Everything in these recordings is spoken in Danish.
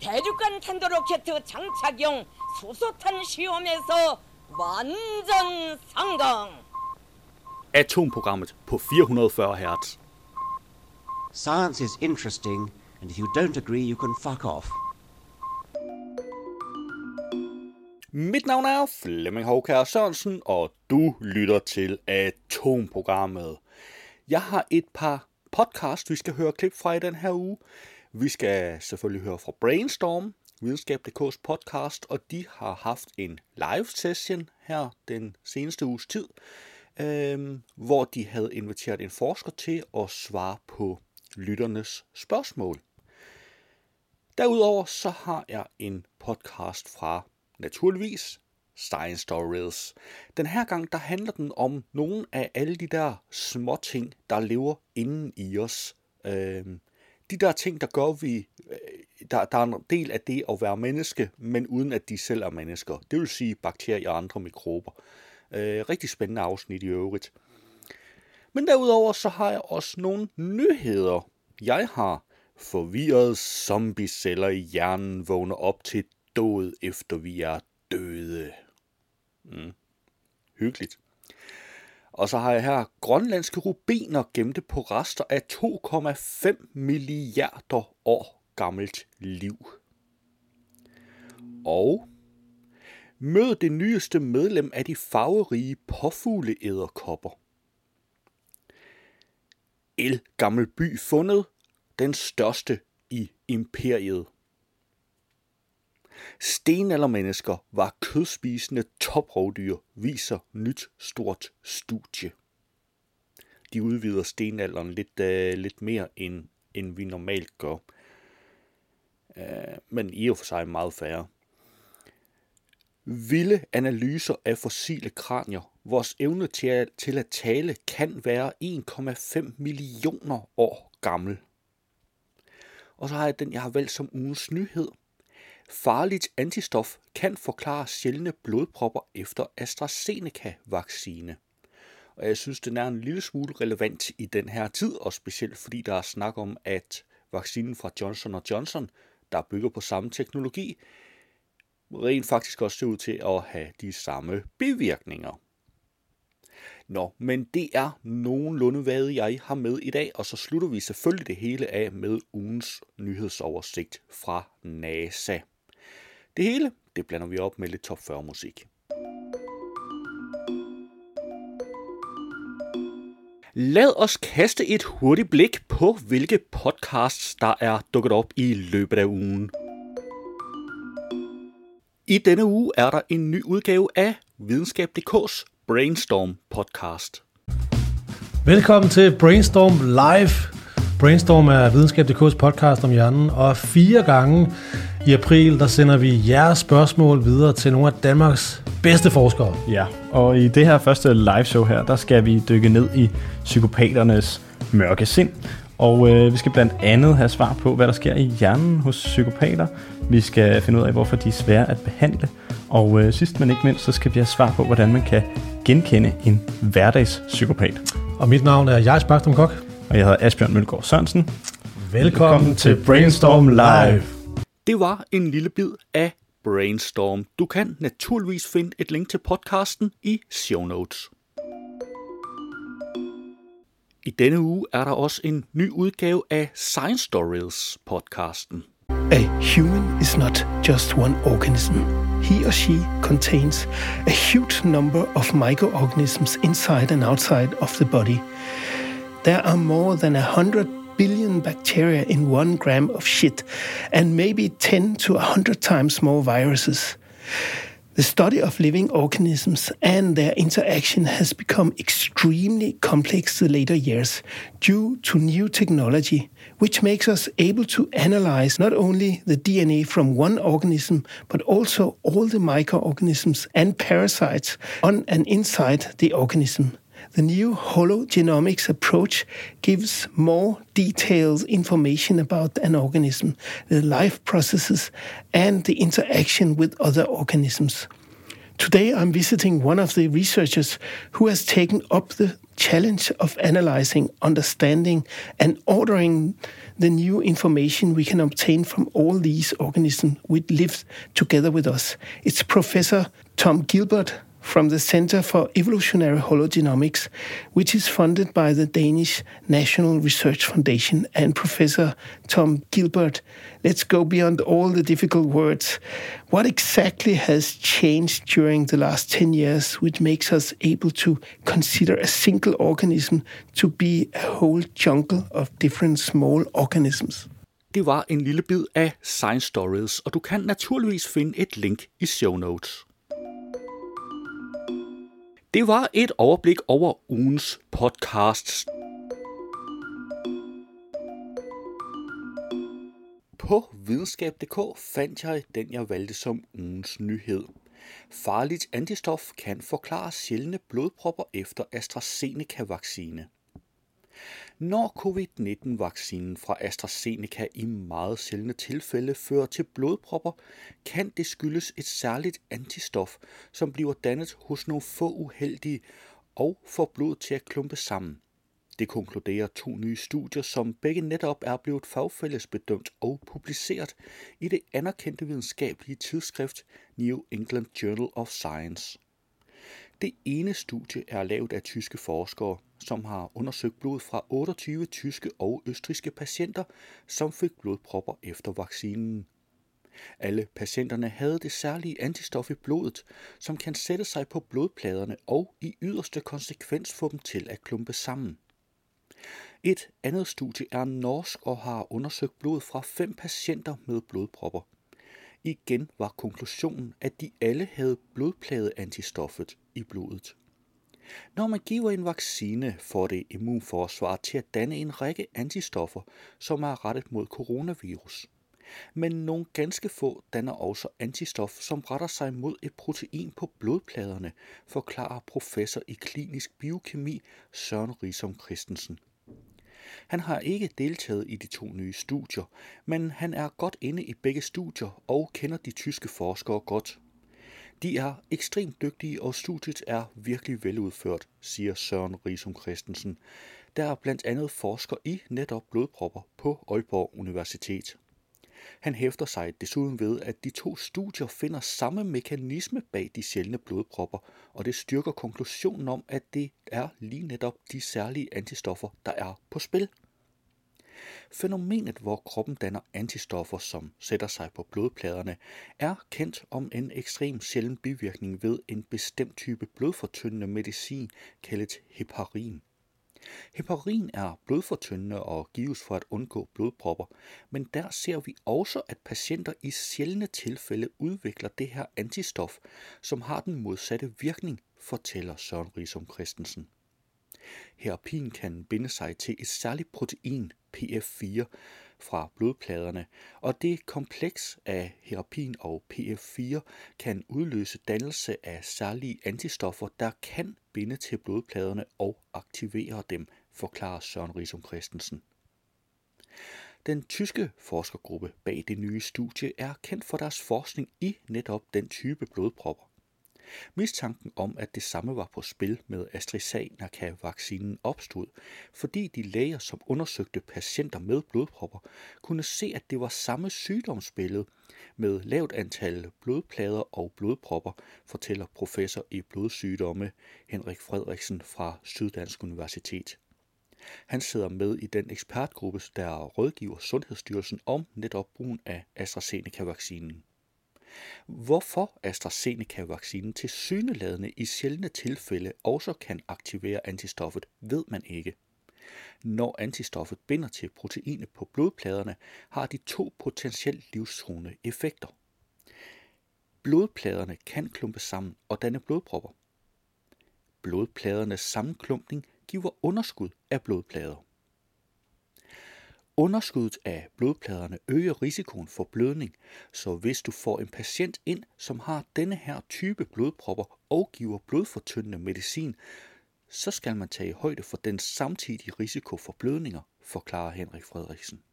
대륙간 탄도 로켓 장착용 수소탄 시험에서 완전 성공. Atomprogrammet på 440 Hz. Science is interesting, and if you don't agree, you can fuck off. Mit navn er Flemming Hovkær Sørensen, og du lytter til Atomprogrammet. Jeg har et par podcast, vi skal høre klip fra i den her uge. Vi skal selvfølgelig høre fra Brainstorm, videnskab.dk's podcast, og de har haft en live session her den seneste uges tid, øh, hvor de havde inviteret en forsker til at svare på lytternes spørgsmål. Derudover så har jeg en podcast fra naturligvis Science Stories. Den her gang der handler den om nogle af alle de der små ting, der lever inden i os. Øh, de der ting, der gør vi, øh, der, der er en del af det at være menneske, men uden at de selv er mennesker. Det vil sige bakterier og andre mikrober. Øh, rigtig spændende afsnit i øvrigt. Men derudover så har jeg også nogle nyheder. Jeg har forvirrede zombieceller i hjernen vågner op til død, efter vi er døde. Mm. Hyggeligt. Og så har jeg her grønlandske rubiner gemte på rester af 2,5 milliarder år gammelt liv. Og mød det nyeste medlem af de farverige påfugleæderkopper. El Gammel By fundet, den største i imperiet. Stenaldermennesker var kødspisende toprovdyr, viser nyt stort studie. De udvider stenalderen lidt, uh, lidt mere, end, end vi normalt gør. Uh, men i og for sig meget færre. Vilde analyser af fossile kranier. Vores evne til at, til at tale kan være 1,5 millioner år gammel. Og så har jeg den, jeg har valgt som ugens nyhed – Farligt antistof kan forklare sjældne blodpropper efter AstraZeneca-vaccine. Og jeg synes, den er en lille smule relevant i den her tid, og specielt fordi der er snak om, at vaccinen fra Johnson Johnson, der bygger på samme teknologi, rent faktisk også ser ud til at have de samme bivirkninger. Nå, men det er nogenlunde, hvad jeg har med i dag, og så slutter vi selvfølgelig det hele af med ugens nyhedsoversigt fra NASA. Det hele, det blander vi op med lidt top 40 musik. Lad os kaste et hurtigt blik på, hvilke podcasts, der er dukket op i løbet af ugen. I denne uge er der en ny udgave af Videnskab.dk's Brainstorm podcast. Velkommen til Brainstorm Live. Brainstorm er Videnskab.dk's podcast om hjernen, og fire gange i april, der sender vi jeres spørgsmål videre til nogle af Danmarks bedste forskere. Ja, og i det her første live show her, der skal vi dykke ned i psykopaternes mørke sind. Og øh, vi skal blandt andet have svar på, hvad der sker i hjernen hos psykopater. Vi skal finde ud af, hvorfor de er svære at behandle. Og øh, sidst men ikke mindst, så skal vi have svar på, hvordan man kan genkende en hverdagspsykopat. Og mit navn er Jais Bakstrøm Kok. Og jeg hedder Asbjørn Mølgaard Sørensen. Velkommen, Velkommen til Brainstorm Live. Det var en lille bid af Brainstorm. Du kan naturligvis finde et link til podcasten i show notes. I denne uge er der også en ny udgave af Science Stories podcasten. A human is not just one organism. He or she contains a huge number of microorganisms inside and outside of the body. There are more than a hundred billion bacteria in one gram of shit, and maybe 10 to 100 times more viruses. The study of living organisms and their interaction has become extremely complex the later years due to new technology, which makes us able to analyze not only the DNA from one organism, but also all the microorganisms and parasites on and inside the organism. The new hologenomics approach gives more detailed information about an organism, the life processes, and the interaction with other organisms. Today, I'm visiting one of the researchers who has taken up the challenge of analyzing, understanding, and ordering the new information we can obtain from all these organisms which live together with us. It's Professor Tom Gilbert from the Center for Evolutionary Hologenomics, which is funded by the Danish National Research Foundation and Professor Tom Gilbert. Let's go beyond all the difficult words. What exactly has changed during the last 10 years which makes us able to consider a single organism to be a whole jungle of different small organisms? Det var en lille bid af Science Stories, og du kan naturligvis finde et link i show notes. Det var et overblik over ugens podcasts. På videnskab.dk fandt jeg den, jeg valgte som ugens nyhed. Farligt antistof kan forklare sjældne blodpropper efter AstraZeneca-vaccine. Når covid-19-vaccinen fra AstraZeneca i meget sjældne tilfælde fører til blodpropper, kan det skyldes et særligt antistof, som bliver dannet hos nogle få uheldige og får blodet til at klumpe sammen. Det konkluderer to nye studier, som begge netop er blevet fagfællesbedømt og publiceret i det anerkendte videnskabelige tidsskrift New England Journal of Science. Det ene studie er lavet af tyske forskere, som har undersøgt blod fra 28 tyske og østriske patienter, som fik blodpropper efter vaccinen. Alle patienterne havde det særlige antistof i blodet, som kan sætte sig på blodpladerne og i yderste konsekvens få dem til at klumpe sammen. Et andet studie er norsk og har undersøgt blod fra fem patienter med blodpropper. Igen var konklusionen, at de alle havde blodpladeantistoffet i blodet. Når man giver en vaccine, får det immunforsvar til at danne en række antistoffer, som er rettet mod coronavirus. Men nogle ganske få danner også antistof, som retter sig mod et protein på blodpladerne, forklarer professor i klinisk biokemi Søren Risom Christensen. Han har ikke deltaget i de to nye studier, men han er godt inde i begge studier og kender de tyske forskere godt. De er ekstremt dygtige, og studiet er virkelig veludført, siger Søren Risum Christensen, der blandt andet forsker i netop blodpropper på Aalborg Universitet. Han hæfter sig desuden ved, at de to studier finder samme mekanisme bag de sjældne blodpropper, og det styrker konklusionen om, at det er lige netop de særlige antistoffer, der er på spil. Fænomenet, hvor kroppen danner antistoffer, som sætter sig på blodpladerne, er kendt om en ekstrem sjælden bivirkning ved en bestemt type blodfortyndende medicin, kaldet heparin. Heparin er blodfortyndende og gives for at undgå blodpropper, men der ser vi også, at patienter i sjældne tilfælde udvikler det her antistof, som har den modsatte virkning, fortæller Søren Risom Christensen. Herapin kan binde sig til et særligt protein, PF4, fra blodpladerne, og det kompleks af herapin og PF4 kan udløse dannelse af særlige antistoffer, der kan binde til blodpladerne og aktivere dem, forklarer Søren Risum Christensen. Den tyske forskergruppe bag det nye studie er kendt for deres forskning i netop den type blodpropper. Mistanken om, at det samme var på spil med AstraZeneca-vaccinen opstod, fordi de læger, som undersøgte patienter med blodpropper, kunne se, at det var samme sygdomsbillede med lavt antal blodplader og blodpropper, fortæller professor i blodsygdomme Henrik Frederiksen fra Syddansk Universitet. Han sidder med i den ekspertgruppe, der rådgiver Sundhedsstyrelsen om netop brugen af AstraZeneca-vaccinen. Hvorfor AstraZeneca-vaccinen til syneladende i sjældne tilfælde også kan aktivere antistoffet, ved man ikke. Når antistoffet binder til proteinet på blodpladerne, har de to potentielt livstruende effekter. Blodpladerne kan klumpe sammen og danne blodpropper. Blodpladernes sammenklumpning giver underskud af blodplader. Underskuddet af blodpladerne øger risikoen for blødning, så hvis du får en patient ind, som har denne her type blodpropper og giver blodfortyndende medicin, så skal man tage højde for den samtidige risiko for blødninger, forklarer Henrik Frederiksen.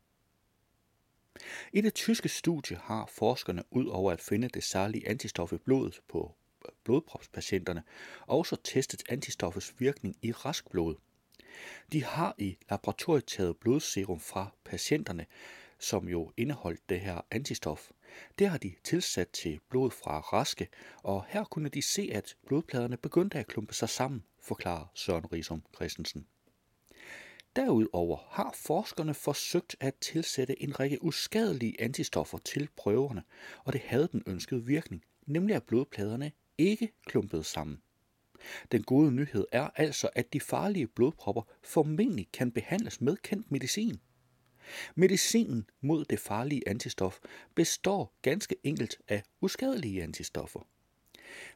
I det tyske studie har forskerne ud over at finde det særlige antistof i blodet på blodpropspatienterne også testet antistoffets virkning i rask blod. De har i laboratoriet taget blodserum fra patienterne, som jo indeholdt det her antistof. Det har de tilsat til blod fra raske, og her kunne de se, at blodpladerne begyndte at klumpe sig sammen, forklarer Søren Rigsom Christensen. Derudover har forskerne forsøgt at tilsætte en række uskadelige antistoffer til prøverne, og det havde den ønskede virkning, nemlig at blodpladerne ikke klumpede sammen. Den gode nyhed er altså, at de farlige blodpropper formentlig kan behandles med kendt medicin. Medicinen mod det farlige antistof består ganske enkelt af uskadelige antistoffer.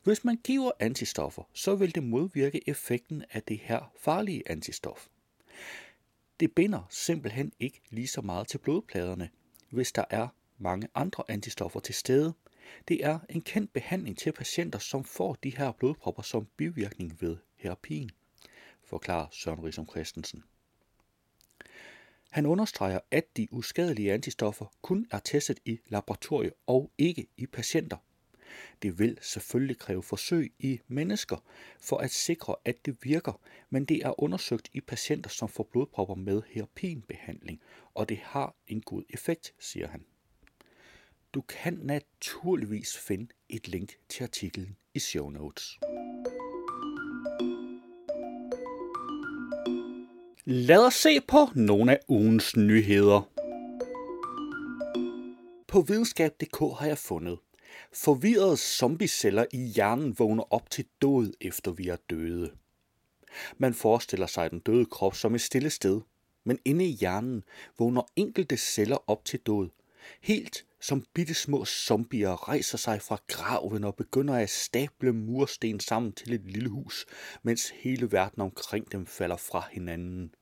Hvis man giver antistoffer, så vil det modvirke effekten af det her farlige antistof. Det binder simpelthen ikke lige så meget til blodpladerne, hvis der er mange andre antistoffer til stede. Det er en kendt behandling til patienter, som får de her blodpropper som bivirkning ved herapien, forklarer Søren Risom Christensen. Han understreger, at de uskadelige antistoffer kun er testet i laboratorier og ikke i patienter. Det vil selvfølgelig kræve forsøg i mennesker for at sikre, at det virker, men det er undersøgt i patienter, som får blodpropper med herpinbehandling, og det har en god effekt, siger han. Du kan naturligvis finde et link til artiklen i show notes. Lad os se på nogle af ugens nyheder. På videnskab.dk har jeg fundet, Forvirrede zombieceller i hjernen vågner op til død, efter vi er døde. Man forestiller sig den døde krop som et stille sted, men inde i hjernen vågner enkelte celler op til død, helt som bitte små zombier rejser sig fra graven og begynder at stable mursten sammen til et lille hus, mens hele verden omkring dem falder fra hinanden.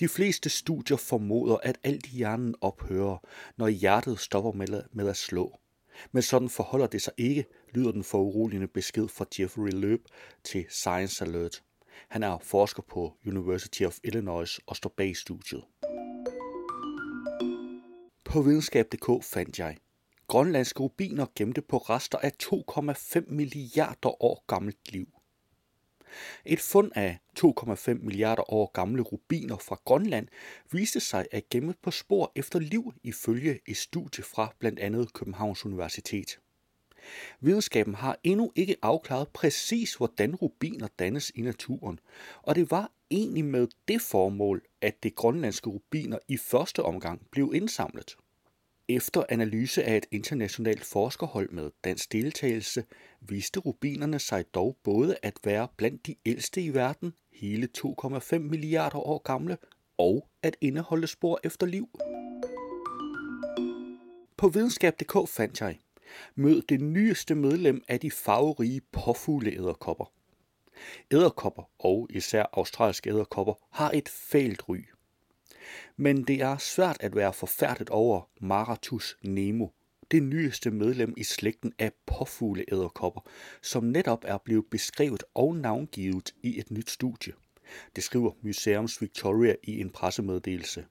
De fleste studier formoder, at alt i hjernen ophører, når hjertet stopper med at slå. Men sådan forholder det sig ikke, lyder den foruroligende besked fra Jeffrey Loeb til Science Alert. Han er forsker på University of Illinois og står bag studiet. På videnskab.dk fandt jeg, grønlandske rubiner gemte på rester af 2,5 milliarder år gammelt liv. Et fund af 2,5 milliarder år gamle rubiner fra Grønland viste sig at gemme på spor efter liv ifølge et studie fra blandt andet Københavns Universitet. Videnskaben har endnu ikke afklaret præcis, hvordan rubiner dannes i naturen, og det var egentlig med det formål, at det grønlandske rubiner i første omgang blev indsamlet. Efter analyse af et internationalt forskerhold med dansk deltagelse, viste rubinerne sig dog både at være blandt de ældste i verden, hele 2,5 milliarder år gamle, og at indeholde spor efter liv. På videnskab.dk fandt jeg, mød det nyeste medlem af de farverige påfugleæderkopper. Æderkopper, og især australske æderkopper, har et fælt ry. Men det er svært at være forfærdet over Maratus nemo, det nyeste medlem i slægten af påfugleæderkopper, som netop er blevet beskrevet og navngivet i et nyt studie. Det skriver Museums Victoria i en pressemeddelelse.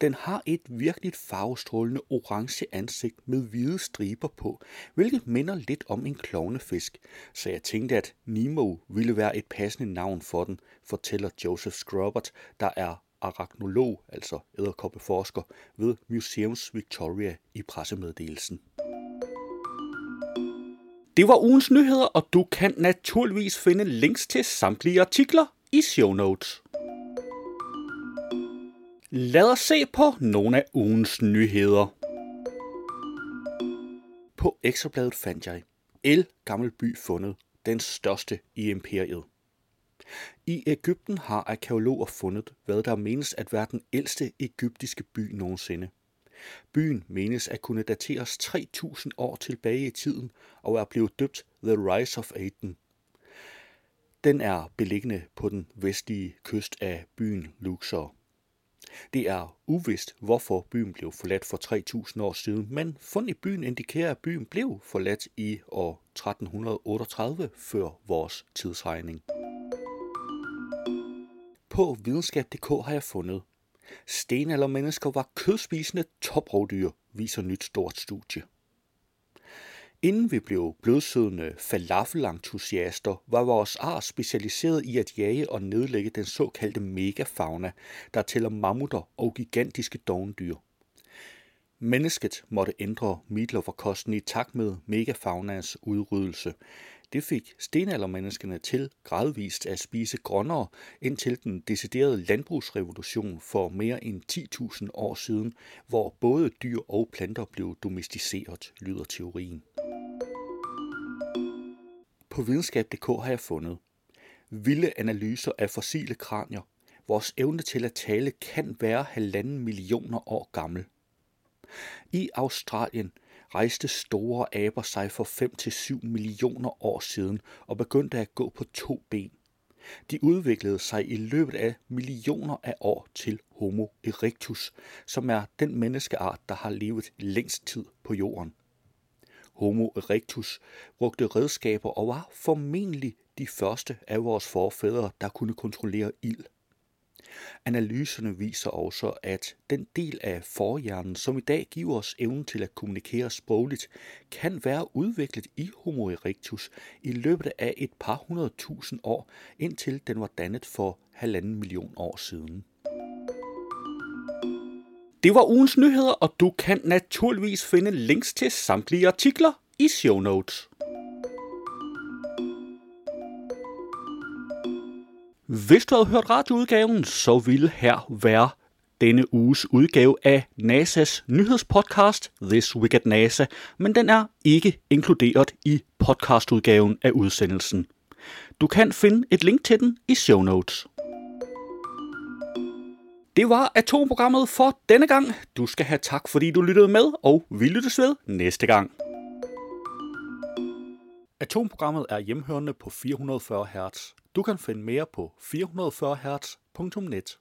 Den har et virkelig farvestrålende orange ansigt med hvide striber på, hvilket minder lidt om en klovnefisk, så jeg tænkte, at Nemo ville være et passende navn for den, fortæller Joseph Scrubbert, der er arachnolog, altså æderkoppeforsker, ved Museums Victoria i pressemeddelelsen. Det var ugens nyheder, og du kan naturligvis finde links til samtlige artikler i show notes. Lad os se på nogle af ugens nyheder. På Ekstrabladet fandt jeg El Gammel By fundet, den største i imperiet. I Ægypten har arkeologer fundet, hvad der menes at være den ældste egyptiske by nogensinde. Byen menes at kunne dateres 3000 år tilbage i tiden og er blevet døbt The Rise of Aden. Den er beliggende på den vestlige kyst af byen Luxor. Det er uvist, hvorfor byen blev forladt for 3000 år siden, men fund i byen indikerer, at byen blev forladt i år 1338 før vores tidsregning. På videnskab.dk har jeg fundet, Stenaldermennesker var kødspisende toprovdyr, viser nyt stort studie. Inden vi blev blødsødende falafelentusiaster, var vores art specialiseret i at jage og nedlægge den såkaldte megafauna, der tæller mammutter og gigantiske dovendyr. Mennesket måtte ændre middeloverkosten i takt med megafaunas udryddelse. Det fik stenaldermenneskene til gradvist at spise grønnere, indtil den deciderede landbrugsrevolution for mere end 10.000 år siden, hvor både dyr og planter blev domesticeret, lyder teorien. På videnskab.dk har jeg fundet vilde analyser af fossile kranier. Vores evne til at tale kan være halvanden millioner år gammel. I Australien rejste store aber sig for 5-7 millioner år siden og begyndte at gå på to ben. De udviklede sig i løbet af millioner af år til Homo erectus, som er den menneskeart, der har levet længst tid på jorden. Homo erectus brugte redskaber og var formentlig de første af vores forfædre, der kunne kontrollere ild. Analyserne viser også, at den del af forhjernen, som i dag giver os evnen til at kommunikere sprogligt, kan være udviklet i Homo erectus i løbet af et par hundrede tusind år, indtil den var dannet for halvanden million år siden. Det var ugens nyheder, og du kan naturligvis finde links til samtlige artikler i show notes. Hvis du havde hørt radioudgaven, så ville her være denne uges udgave af NASA's nyhedspodcast This Week at NASA, men den er ikke inkluderet i podcastudgaven af udsendelsen. Du kan finde et link til den i show notes. Det var atomprogrammet for denne gang. Du skal have tak, fordi du lyttede med, og vi lyttes ved næste gang. Atomprogrammet er hjemhørende på 440 Hz. Du kan finde mere på 440hz.net.